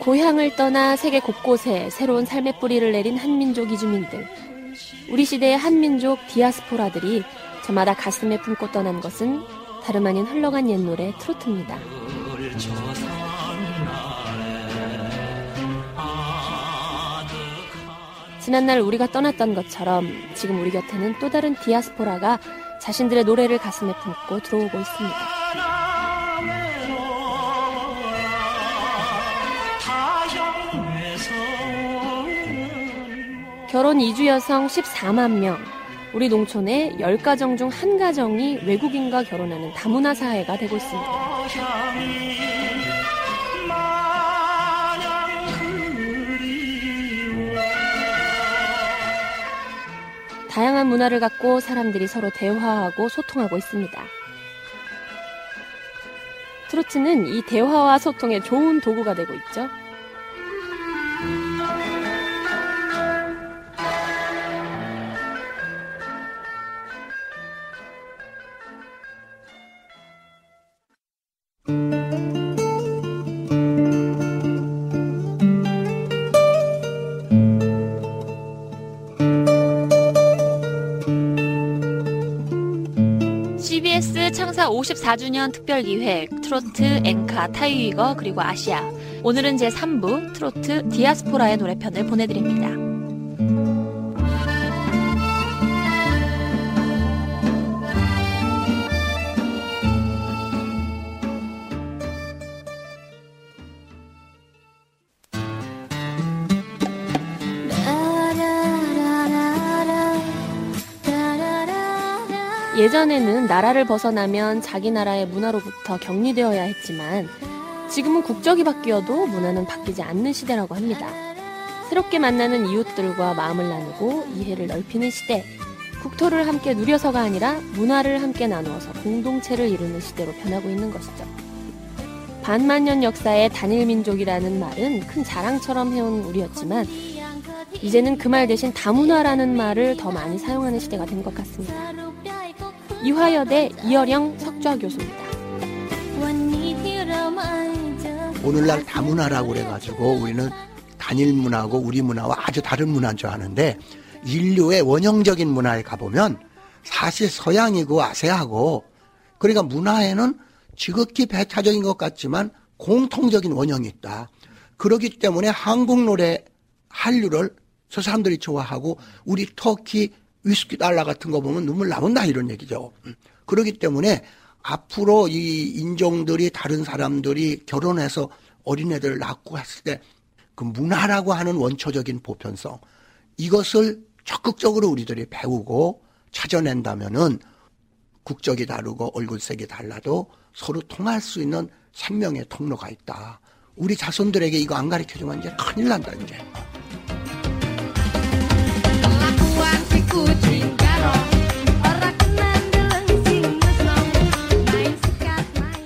고향을 떠나 세계 곳곳에 새로운 삶의 뿌리를 내린 한민족 이주민들. 우리 시대의 한민족 디아스포라들이 저마다 가슴에 품고 떠난 것은 다름 아닌 흘러간 옛 노래 트로트입니다. 지난날 우리가 떠났던 것처럼 지금 우리 곁에는 또 다른 디아스포라가 자신들의 노래를 가슴에 품고 들어오고 있습니다. 결혼 이주 여성 14만 명. 우리 농촌의 10가정 중 한 가정이 외국인과 결혼하는 다문화 사회가 되고 있습니다. 다양한 문화를 갖고 사람들이 서로 대화하고 소통하고 있습니다. 트로트는 이 대화와 소통에 좋은 도구가 되고 있죠. 창사 54주년 특별기획 트로트, 앵카, 타이위거 그리고 아시아 오늘은 제3부 트로트 디아스포라의 노래편을 보내드립니다. 예전에는 나라를 벗어나면 자기 나라의 문화로부터 격리되어야 했지만 지금은 국적이 바뀌어도 문화는 바뀌지 않는 시대라고 합니다. 새롭게 만나는 이웃들과 마음을 나누고 이해를 넓히는 시대. 국토를 함께 누려서가 아니라 문화를 함께 나누어서 공동체를 이루는 시대로 변하고 있는 것이죠. 반만년 역사의 단일 민족이라는 말은 큰 자랑처럼 해온 우리였지만 이제는 그 말 대신 다문화라는 말을 더 많이 사용하는 시대가 된 것 같습니다. 이화여대 이어령 석좌 교수입니다. 오늘날 다문화라고 그래가지고 우리는 단일 문화고 우리 문화와 아주 다른 문화인 줄 아는데 인류의 원형적인 문화에 가보면 사실 서양이고 아세하고 그러니까 문화에는 지극히 배타적인 것 같지만 공통적인 원형이 있다. 그렇기 때문에 한국 노래 한류를 저 사람들이 좋아하고 우리 터키 위스키 달러 같은 거 보면 눈물 나온다 이런 얘기죠. 음. 그렇기 때문에 앞으로 이 인종들이 다른 사람들이 결혼해서 어린애들을 낳고 했을 때 그 문화라고 하는 원초적인 보편성 이것을 적극적으로 우리들이 배우고 찾아낸다면은 국적이 다르고 얼굴색이 달라도 서로 통할 수 있는 생명의 통로가 있다. 우리 자손들에게 이거 안 가르쳐주면 이제 큰일 난다 이제.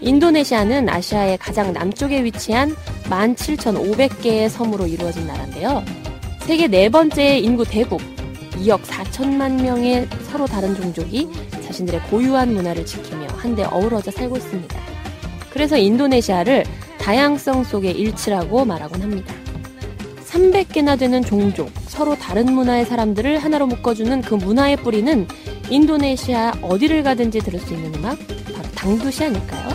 인도네시아는 아시아의 가장 남쪽에 위치한 17,500개의 섬으로 이루어진 나라인데요. 세계 네 번째 인구 대국, 2억 4천만 명의 서로 다른 종족이 자신들의 고유한 문화를 지키며 한데 어우러져 살고 있습니다. 그래서 인도네시아를 다양성 속의 일치라고 말하곤 합니다. 300개나 되는 종족, 서로 다른 문화의 사람들을 하나로 묶어주는 그 문화의 뿌리는 인도네시아 어디를 가든지 들을 수 있는 음악, 바로 당두시 아닐까요?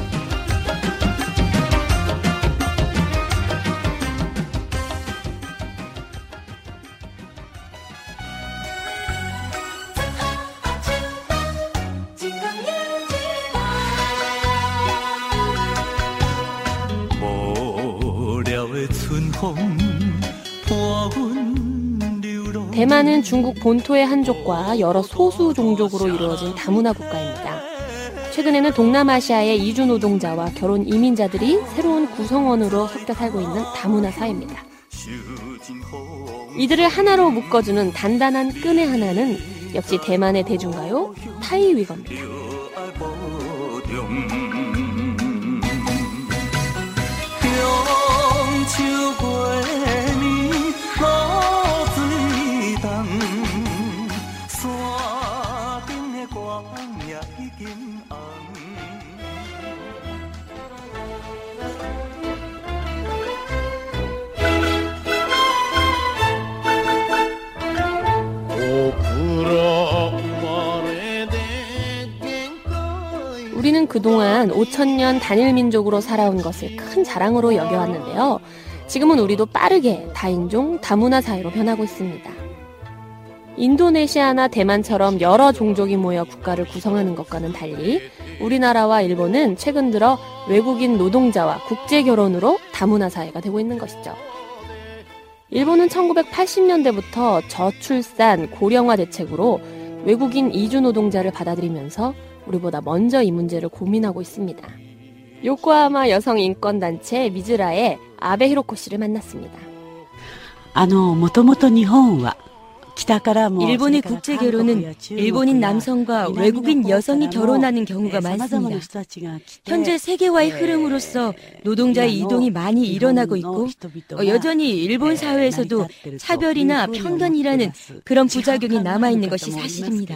대만은 중국 본토의 한족과 여러 소수 종족으로 이루어진 다문화 국가입니다. 최근에는 동남아시아의 이주 노동자와 결혼 이민자들이 새로운 구성원으로 섞여 살고 있는 다문화 사회입니다. 이들을 하나로 묶어주는 단단한 끈의 하나는 역시 대만의 대중가요 타이위거입니다. 그동안 5천년 단일 민족으로 살아온 것을 큰 자랑으로 여겨왔는데요. 지금은 우리도 빠르게 다인종, 다문화 사회로 변하고 있습니다. 인도네시아나 대만처럼 여러 종족이 모여 국가를 구성하는 것과는 달리 우리나라와 일본은 최근 들어 외국인 노동자와 국제 결혼으로 다문화 사회가 되고 있는 것이죠. 일본은 1980년대부터 저출산 고령화 대책으로 외국인 이주 노동자를 받아들이면서 우리보다 먼저 이 문제를 고민하고 있습니다. 요코하마 여성 인권 단체 미즈라의 아베 히로코 씨를 만났습니다. 일본의 국제 결혼은 일본인 남성과 외국인 여성이 결혼하는 경우가 많습니다. 현재 세계화의 흐름으로서 노동자의 이동이 많이 일어나고 있고 어, 여전히 일본 사회에서도 차별이나 편견이라는 그런 부작용이 남아 있는 것이 사실입니다.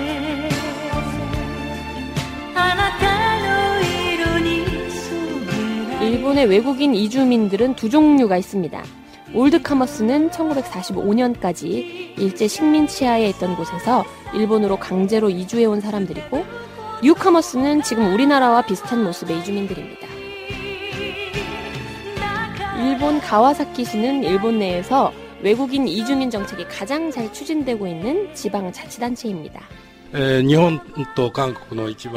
일본의 외국인 이주민들은 두 종류가 있습니다. 올드카머스는 1945년까지 일제 식민 치하에 있던 곳에서 일본으로 강제로 이주해온 사람들이고 뉴카머스는 지금 우리나라와 비슷한 모습의 이주민들입니다. 일본 가와사키시는 일본 내에서 외국인 이주민 정책이 가장 잘 추진되고 있는 지방 자치단체입니다.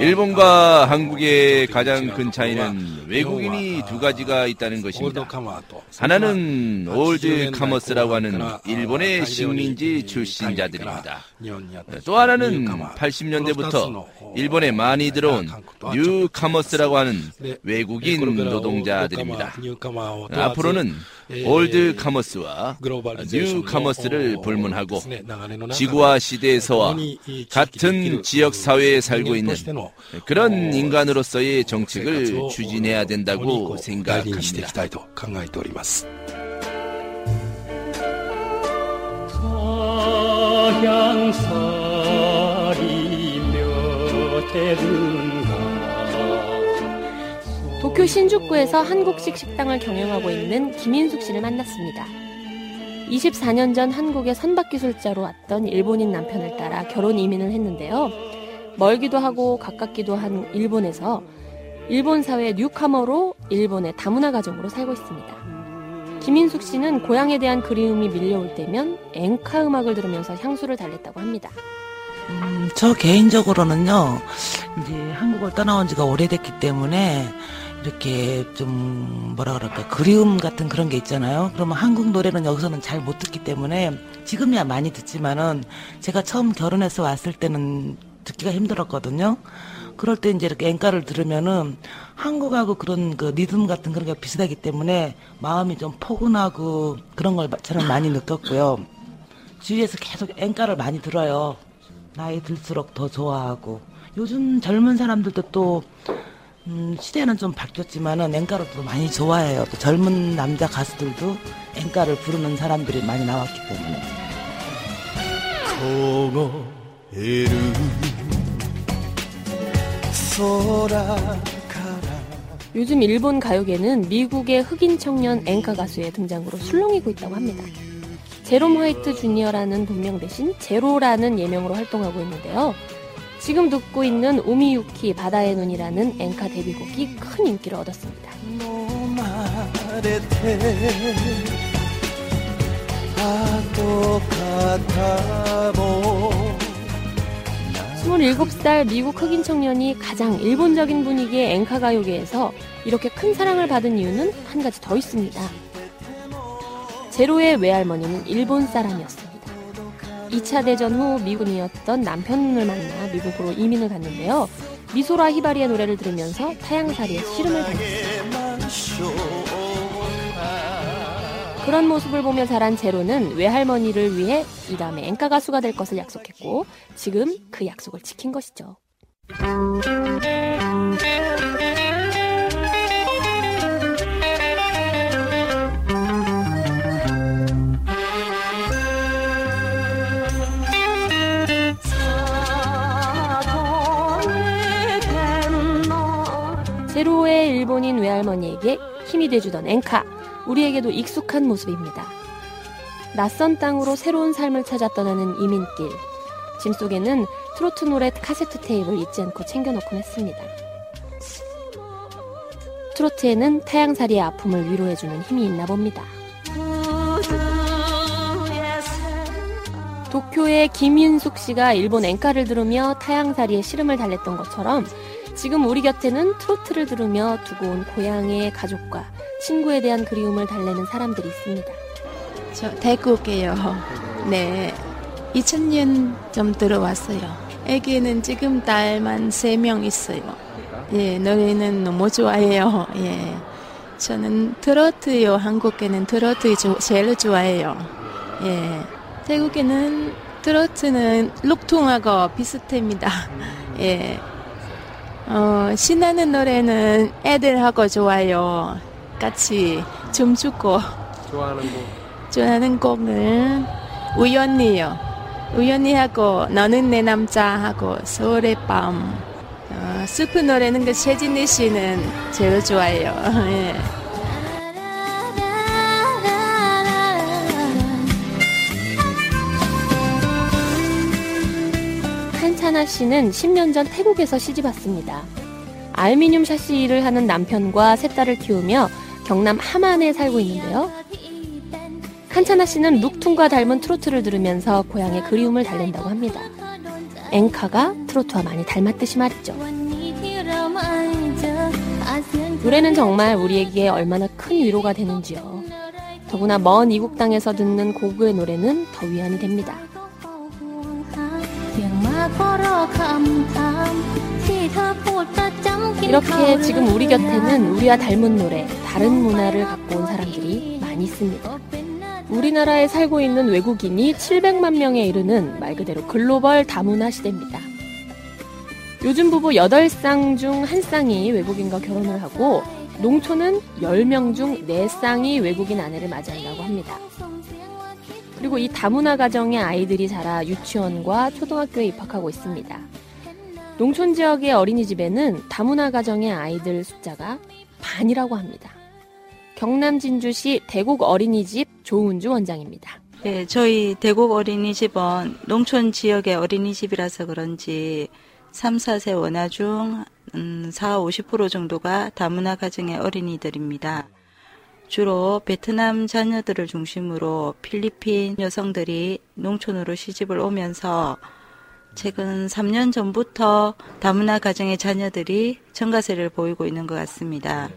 일본과 한국의 가장 큰 차이는 외국인이 두 가지가 있다는 것입니다. 하나는 old comers라고 하는 일본의 식민지 출신자들입니다. 또 하나는 80년대부터 일본에 많이 들어온 newcomers라고 하는 외국인 노동자들입니다. 앞으로는 old comers와 newcomers를 불문하고 지구화 시대에서와 같은 지역 사회에 살고 있는 그런 인간으로서의 정책을 추진해야 된다고 생각합니다. 도쿄 신주쿠에서 한국식 식당을 경영하고 있는 김인숙 씨를 만났습니다. 24년 전 한국에 선박기술자로 왔던 일본인 남편을 따라 결혼 이민을 했는데요. 멀기도 하고 가깝기도 한 일본에서 일본 사회 뉴카머로 일본의 다문화 가정으로 살고 있습니다. 김인숙 씨는 고향에 대한 그리움이 밀려올 때면 엔카 음악을 들으면서 향수를 달랬다고 합니다. 음, 저 개인적으로는요, 이제 한국을 떠나온 지가 오래됐기 때문에 이렇게 좀 뭐라 그럴까 그리움 같은 그런 게 있잖아요. 그러면 한국 노래는 여기서는 잘 못 듣기 때문에 지금이야 많이 듣지만은 제가 처음 결혼해서 왔을 때는 듣기가 힘들었거든요. 그럴 때 이제 이렇게 앵가를 들으면은 한국하고 그런 그 리듬 같은 그런 게 비슷하기 때문에 마음이 좀 포근하고 그런 걸 저는 많이 느꼈고요. 주위에서 계속 앵가를 많이 들어요. 나이 들수록 더 좋아하고 요즘 젊은 사람들도 또 음, 시대는 좀 바뀌었지만은 앵가로도 많이 좋아해요. 또 젊은 남자 가수들도 앵가를 부르는 사람들이 많이 나왔기 때문에. 요즘 일본 가요계는 미국의 흑인 청년 앵카 가수의 등장으로 술렁이고 있다고 합니다. 제롬 화이트 주니어라는 본명 대신 제로라는 예명으로 활동하고 있는데요. 지금 듣고 있는 오미유키 바다의 눈이라는 앵카 데뷔곡이 큰 인기를 얻었습니다. 27살 미국 흑인 청년이 가장 일본적인 분위기의 앵카 가요계에서 이렇게 큰 사랑을 받은 이유는 한 가지 더 있습니다. 제로의 외할머니는 일본 사람이었습니다. 2차 대전 후 미군이었던 남편을 만나 미국으로 이민을 갔는데요. 미소라 히바리의 노래를 들으면서 타양살이에 시름을 달렸습니다. 그런 모습을 보며 자란 제로는 외할머니를 위해 이 다음에 앵가 가수가 될 것을 약속했고 지금 그 약속을 지킨 것이죠. 새 일본인 외할머니에게 힘이 돼주던 엔카, 우리에게도 익숙한 모습입니다. 낯선 땅으로 새로운 삶을 찾아 떠나는 이민길. 짐 속에는 트로트 노래 카세트 테이프를 잊지 않고 챙겨놓곤 했습니다. 트로트에는 타양살이의 아픔을 위로해주는 힘이 있나 봅니다. 도쿄의 김윤숙 씨가 일본 엔카를 들으며 타양살이의 시름을 달랬던 것처럼 지금 우리 곁에는 트로트를 들으며 두고 온 고향의 가족과 친구에 대한 그리움을 달래는 사람들이 있습니다. 저 대구게요. 네. 2000년 좀 들어왔어요. 애기는 지금 딸만 3명 있어요. 예, 노래는 너무 좋아해요. 예. 저는 트로트요. 한국에는 트로트 제일 좋아해요. 예. 태국에는 트로트는 룩퉁하고 비슷합니다. 예. 어, 신나는 노래는 애들하고 좋아요. 같이 춤추고. 좋아하는 곡? 좋아하는 곡은 우연히요. 우연히하고 너는 내 남자하고 서울의 밤. 어, 슬픈 노래는 그 최진희 씨는 제일 좋아해요. 예. 한찬아 씨는 10년 전 태국에서 시집 왔습니다. 알미늄 샤시 일을 하는 남편과 세 딸을 키우며 경남 함안에 살고 있는데요. 한찬아 씨는 룩퉁과 닮은 트로트를 들으면서 고향의 그리움을 달랜다고 합니다. 앵카가 트로트와 많이 닮았듯이 말이죠. 노래는 정말 우리에게 얼마나 큰 위로가 되는지요. 더구나 먼 이국 땅에서 듣는 고구의 노래는 더 위안이 됩니다. 이렇게 지금 우리 곁에는 우리와 닮은 노래, 다른 문화를 갖고 온 사람들이 많이 있습니다. 우리나라에 살고 있는 외국인이 700만 명에 이르는 말 그대로 글로벌 다문화 시대입니다. 요즘 부부 8쌍 중 1쌍이 외국인과 결혼을 하고 농촌은 10명 중 4쌍이 외국인 아내를 맞이한다고 합니다. 그리고 이 다문화 가정의 아이들이 자라 유치원과 초등학교에 입학하고 있습니다. 농촌 지역의 어린이집에는 다문화 가정의 아이들 숫자가 반이라고 합니다. 경남 진주시 대곡 어린이집 조은주 원장입니다. 네, 저희 대곡 어린이집은 농촌 지역의 어린이집이라서 그런지 3, 4세 원화 중 음, 4, 50% 정도가 다문화 가정의 어린이들입니다. 주로 베트남 자녀들을 중심으로 필리핀 여성들이 농촌으로 시집을 오면서 최근 3년 전부터 다문화 가정의 자녀들이 증가세를 보이고 있는 것 같습니다.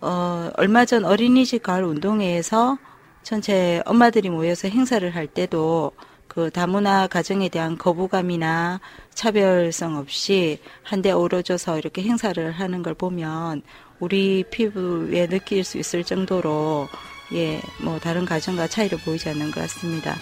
어, 얼마 전 어린이집 가을 운동회에서 전체 엄마들이 모여서 행사를 할 때도 그 다문화 가정에 대한 거부감이나 차별성 없이 한데 어우러져서 이렇게 행사를 하는 걸 보면 우리 피부에 느낄 수 있을 정도로 예, 뭐 다른 가정과 차이를 보이지 않는 것 같습니다.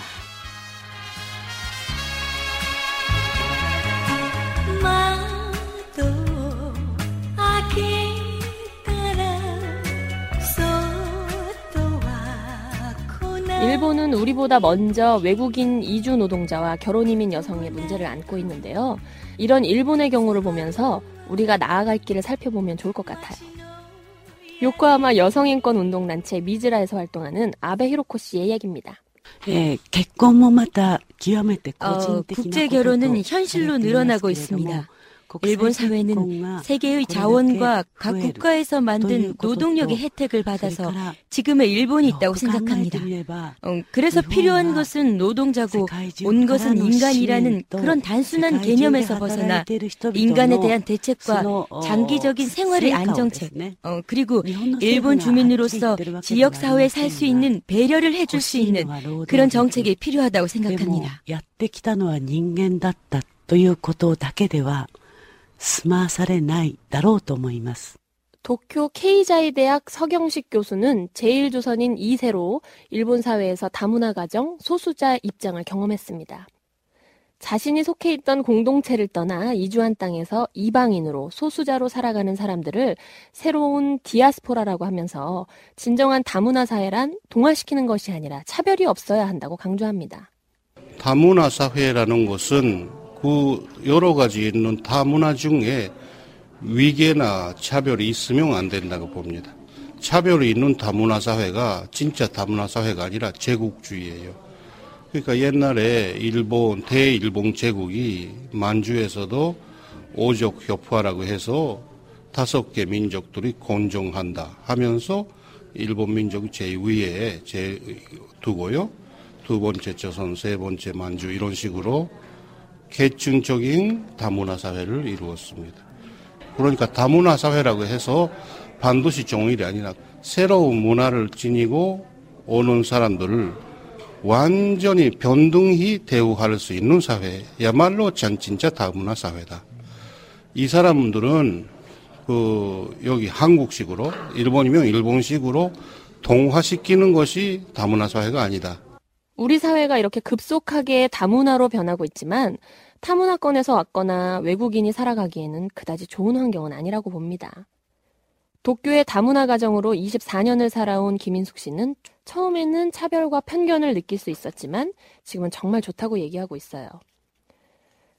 일본은 우리보다 먼저 외국인 이주 노동자와 결혼 이민 여성의 문제를 안고 있는데요. 이런 일본의 경우를 보면서 우리가 나아갈 길을 살펴보면 좋을 것 같아요. 요코하마 여성인권 운동 단체 미즈라에서 활동하는 아베 히로코 씨의 이야기입니다. 예, 어, 국제 결혼은 현실로 늘어나고 있습니다. 일본 사회는 세계의 자원과 각 국가에서 만든 노동력의 혜택을 받아서 지금의 일본이 있다고 생각합니다. 어, 그래서 필요한 것은 노동자고 온 것은 인간이라는 그런 단순한 개념에서 벗어나 인간에 대한 대책과 장기적인 생활의 안정책, 어, 그리고 일본 주민으로서 지역 사회에 살 수 있는 배려를 해줄 수 있는 그런 정책이 필요하다고 생각합니다. 済まされないだろうと思います。 도쿄 케이자이 대학 서경식 교수는 제1조선인 2세로 일본 사회에서 다문화 가정 소수자 입장을 경험했습니다. 자신이 속해 있던 공동체를 떠나 이주한 땅에서 이방인으로 소수자로 살아가는 사람들을 새로운 디아스포라라고 하면서 진정한 다문화 사회란 동화시키는 것이 아니라 차별이 없어야 한다고 강조합니다. 다문화 사회라는 것은 그 여러 가지 있는 다문화 중에 위계나 차별이 있으면 안 된다고 봅니다. 차별이 있는 다문화 사회가 진짜 다문화 사회가 아니라 제국주의예요. 그러니까 옛날에 일본 대일본 제국이 만주에서도 오족 협화라고 해서 다섯 개 민족들이 공정한다 하면서 일본 민족 제2위에 제 두고요. 두 번째 조선, 세 번째 만주 이런 식으로 계층적인 다문화 사회를 이루었습니다. 그러니까 다문화 사회라고 해서 반드시 종일이 아니라 새로운 문화를 지니고 오는 사람들을 완전히 변등히 대우할 수 있는 사회야말로 진짜 다문화 사회다. 이 사람들은 그 여기 한국식으로 일본이면 일본식으로 동화시키는 것이 다문화 사회가 아니다. 우리 사회가 이렇게 급속하게 다문화로 변하고 있지만 타문화권에서 왔거나 외국인이 살아가기에는 그다지 좋은 환경은 아니라고 봅니다. 도쿄의 다문화 가정으로 24년을 살아온 김인숙 씨는 처음에는 차별과 편견을 느낄 수 있었지만 지금은 정말 좋다고 얘기하고 있어요.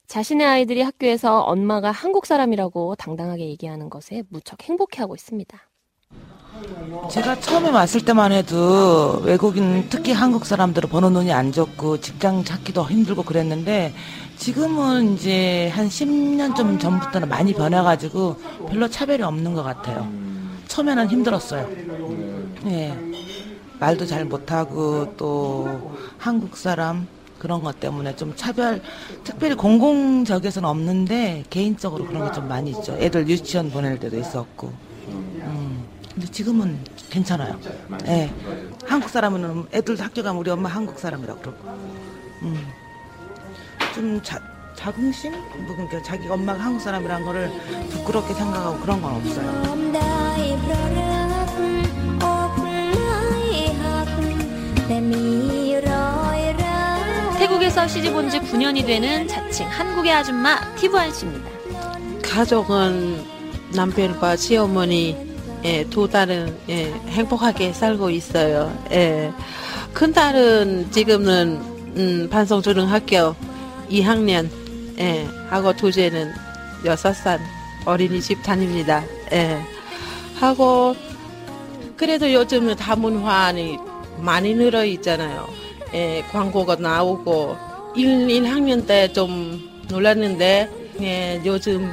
자신의 아이들이 학교에서 엄마가 한국 사람이라고 당당하게 얘기하는 것에 무척 행복해하고 있습니다. 제가 처음에 왔을 때만 해도 외국인 특히 한국 사람들을 보는 눈이 안 좋고 직장 찾기도 힘들고 그랬는데 지금은 이제 한 10년 좀 전부터는 많이 변해가지고 별로 차별이 없는 것 같아요. 처음에는 힘들었어요. 예. 말도 잘 못하고 또 한국 사람 그런 것 때문에 좀 차별, 특별히 공공적에서는 없는데 개인적으로 그런 게 좀 많이 있죠. 애들 유치원 보낼 때도 있었고. 음. 근데 지금은 괜찮아요. 예. 한국 사람은 애들 학교 가면 우리 엄마 한국 사람이라고 그러고. 음. 좀 자, 자긍심? 뭐 그러니까 자기 엄마가 한국 사람이란 거를 부끄럽게 생각하고 그런 건 없어요. 태국에서 시집 온 지 9년이 되는 자칭 한국의 아줌마 티브안 씨입니다. 가족은 남편과 시어머니 예, 두 딸은 예, 행복하게 살고 있어요. 예. 큰 딸은 지금은 음, 반성초등학교 2학년 예, 하고 둘째는 6살 어린이집 다닙니다. 예. 하고 그래도 요즘 다문화는 많이 늘어 있잖아요. 예, 광고가 나오고 1, 1학년 때 좀 놀랐는데 예, 요즘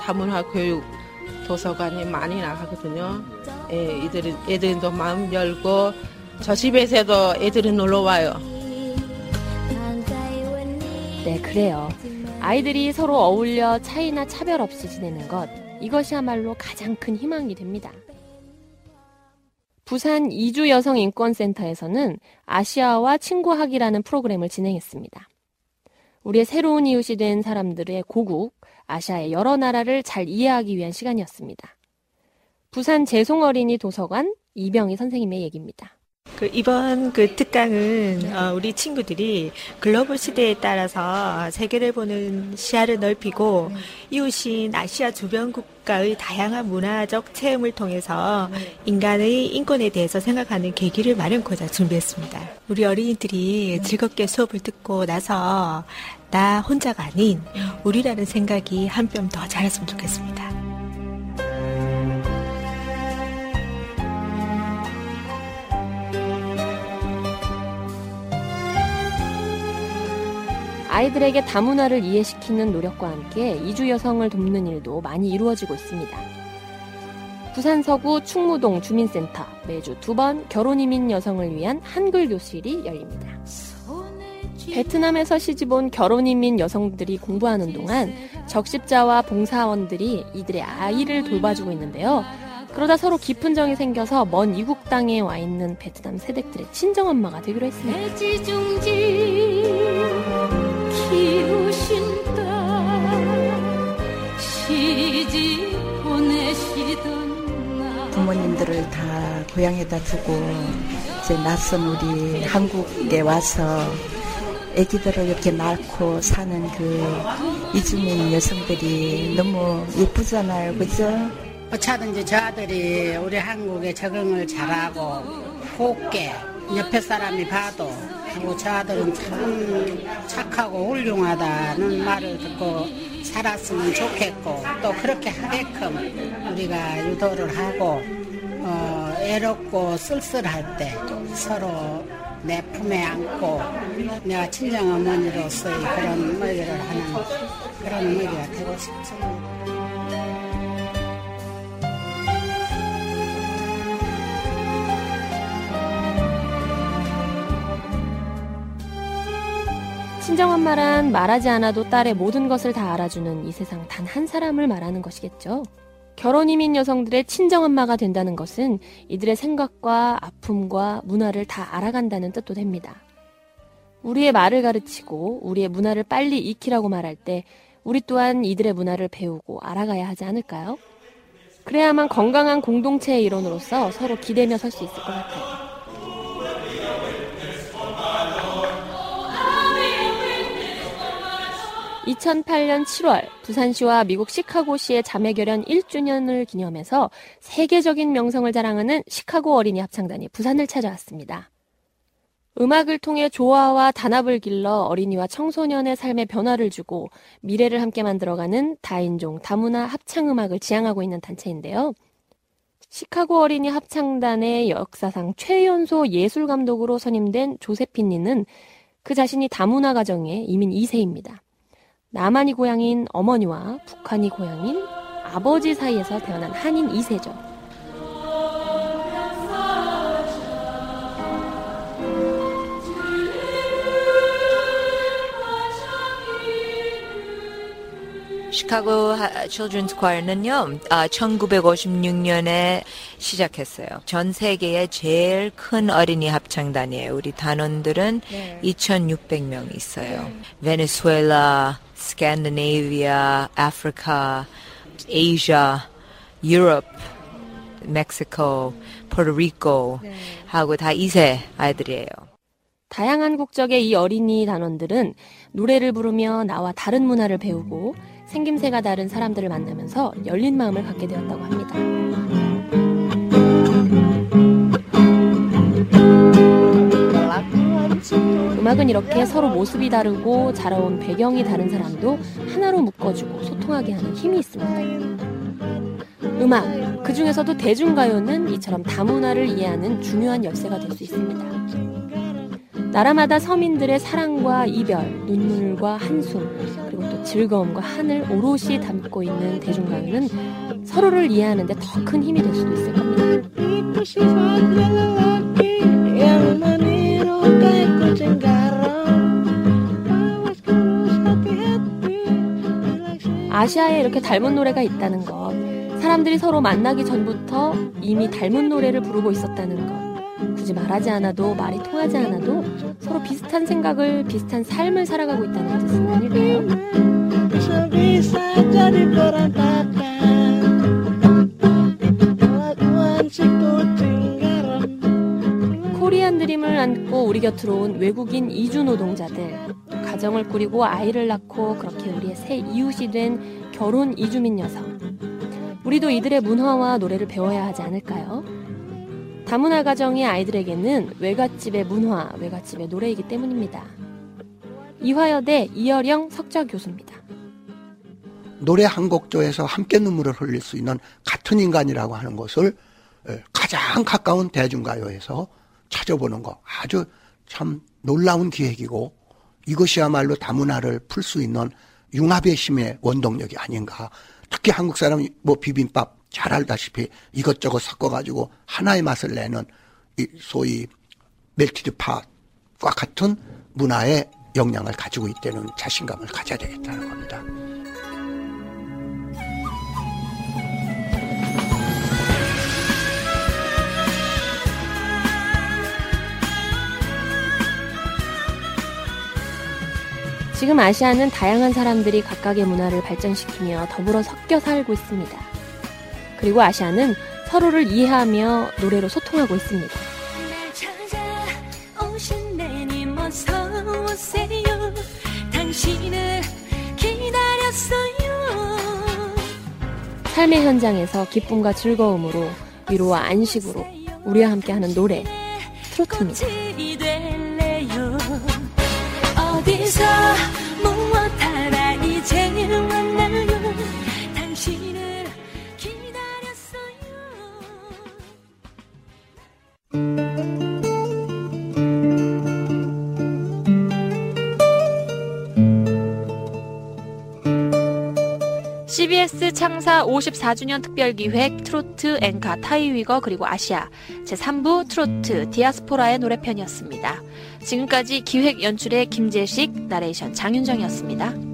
다문화 교육 도서관이 많이 나가거든요. 예, 애들은 애들도 마음 열고 저 집에서도 애들은 놀러 와요. 네, 그래요. 아이들이 서로 어울려 차이나 차별 없이 지내는 것, 이것이야말로 가장 큰 희망이 됩니다. 부산 이주 여성 인권센터에서는 아시아와 친구하기라는 프로그램을 진행했습니다. 우리의 새로운 이웃이 된 사람들의 고국, 아시아의 여러 나라를 잘 이해하기 위한 시간이었습니다. 부산 재송어린이 도서관 이병희 선생님의 얘기입니다. 그 이번 그 특강은 어, 우리 친구들이 글로벌 시대에 따라서 세계를 보는 시야를 넓히고 이웃인 아시아 주변 국가의 다양한 문화적 체험을 통해서 인간의 인권에 대해서 생각하는 계기를 마련코자 준비했습니다. 우리 어린이들이 즐겁게 수업을 듣고 나서 나 혼자가 아닌 우리라는 생각이 한 뼘 더 자랐으면 좋겠습니다. 아이들에게 다문화를 이해시키는 노력과 함께 이주 여성을 돕는 일도 많이 이루어지고 있습니다. 부산 서구 충무동 주민센터 매주 두 번 결혼 이민 여성을 위한 한글 교실이 열립니다. 베트남에서 시집온 결혼 이민 여성들이 공부하는 동안 적십자와 봉사원들이 이들의 아이를 돌봐주고 있는데요. 그러다 서로 깊은 정이 생겨서 먼 이국 땅에 와 있는 베트남 세댁들의 친정엄마가 되기로 했습니다. 부모님들을 다 고향에다 두고 이제 낯선 우리 한국에 와서 아기들을 이렇게 낳고 사는 그 이주민 여성들이 너무 예쁘잖아요, 그죠? 어차든지 저 아들이 우리 한국에 적응을 잘하고 곱게 옆에 사람이 봐도 하고 저 아들은 참 착하고 훌륭하다는 말을 듣고 살았으면 좋겠고 또 그렇게 하게끔 우리가 유도를 하고 어, 애롭고 쓸쓸할 때 서로 내 품에 안고 내가 친정 어머니로서의 그런 머리를 하는 그런 머리가 되고 싶습니다. 친정 엄마란 말하지 않아도 딸의 모든 것을 다 알아주는 이 세상 단 한 사람을 말하는 것이겠죠. 결혼 이민 여성들의 친정 엄마가 된다는 것은 이들의 생각과 아픔과 문화를 다 알아간다는 뜻도 됩니다. 우리의 말을 가르치고 우리의 문화를 빨리 익히라고 말할 때 우리 또한 이들의 문화를 배우고 알아가야 하지 않을까요? 그래야만 건강한 공동체의 일원으로서 서로 기대며 설 수 있을 것 같아요. 2008년 7월 부산시와 미국 시카고시의 자매결연 1주년을 기념해서 세계적인 명성을 자랑하는 시카고 어린이 합창단이 부산을 찾아왔습니다. 음악을 통해 조화와 단합을 길러 어린이와 청소년의 삶에 변화를 주고 미래를 함께 만들어가는 다인종 다문화 합창음악을 지향하고 있는 단체인데요. 시카고 어린이 합창단의 역사상 최연소 예술감독으로 선임된 조세핀니는 그 자신이 다문화 가정의 이민 2세입니다. 남한이 고향인 어머니와 북한이 고향인 아버지 사이에서 태어난 한인 2세죠. 시카고 칠드런스 콰이어는요, 1956년에 시작했어요. 전 세계의 제일 큰 어린이 합창단이에요. 우리 단원들은 네. 2,600명 있어요. 네. 베네수엘라, 스칸디네이비아, 아프리카, 아시아, 유럽, 멕시코, 포르리코 하고 다 2세 아이들이에요. 다양한 국적의 이 어린이 단원들은 노래를 부르며 나와 다른 문화를 배우고 생김새가 다른 사람들을 만나면서 열린 마음을 갖게 되었다고 합니다. 음악은 이렇게 서로 모습이 다르고 자라온 배경이 다른 사람도 하나로 묶어주고 소통하게 하는 힘이 있습니다. 음악, 그 중에서도 대중가요는 이처럼 다문화를 이해하는 중요한 열쇠가 될 수 있습니다. 나라마다 서민들의 사랑과 이별, 눈물과 한숨, 그리고 또 즐거움과 한을 오롯이 담고 있는 대중가요는 서로를 이해하는 데 더 큰 힘이 될 수도 있을 겁니다. 아시아에 이렇게 닮은 노래가 있다는 것, 사람들이 서로 만나기 전부터 이미 닮은 노래를 부르고 있었다는 것, 굳이 말하지 않아도 말이 통하지 않아도 서로 비슷한 생각을 비슷한 삶을 살아가고 있다는 뜻은 아닐까요? 코리안 드림을 안고 우리 곁으로 온 외국인 이주 노동자들 가정을 꾸리고 아이를 낳고 그렇게 우리의 새 이웃이 된 결혼 이주민 여성 우리도 이들의 문화와 노래를 배워야 하지 않을까요? 다문화 가정의 아이들에게는 외갓집의 문화, 외갓집의 노래이기 때문입니다. 이화여대 이여령 석좌 교수입니다. 노래 한 곡 조에서 함께 눈물을 흘릴 수 있는 같은 인간이라고 하는 것을 가장 가까운 대중가요에서 찾아보는 거 아주 참 놀라운 기획이고 이것이야말로 다문화를 풀 수 있는 융합의 힘의 원동력이 아닌가. 특히 한국 사람 뭐 비빔밥 잘 알다시피 이것저것 섞어가지고 하나의 맛을 내는 이 소위 melted pot과 같은 문화의 역량을 가지고 있다는 자신감을 가져야 되겠다는 겁니다. 지금 아시아는 다양한 사람들이 각각의 문화를 발전시키며 더불어 섞여 살고 있습니다. 그리고 아시아는 서로를 이해하며 노래로 소통하고 있습니다. 삶의 현장에서 기쁨과 즐거움으로 위로와 안식으로 우리와 함께하는 노래 트로트입니다. 창사 54주년 특별기획 트로트 앵카 타이위거 그리고 아시아 제3부 트로트 디아스포라의 노래편이었습니다. 지금까지 기획 연출의 김재식, 나레이션 장윤정이었습니다.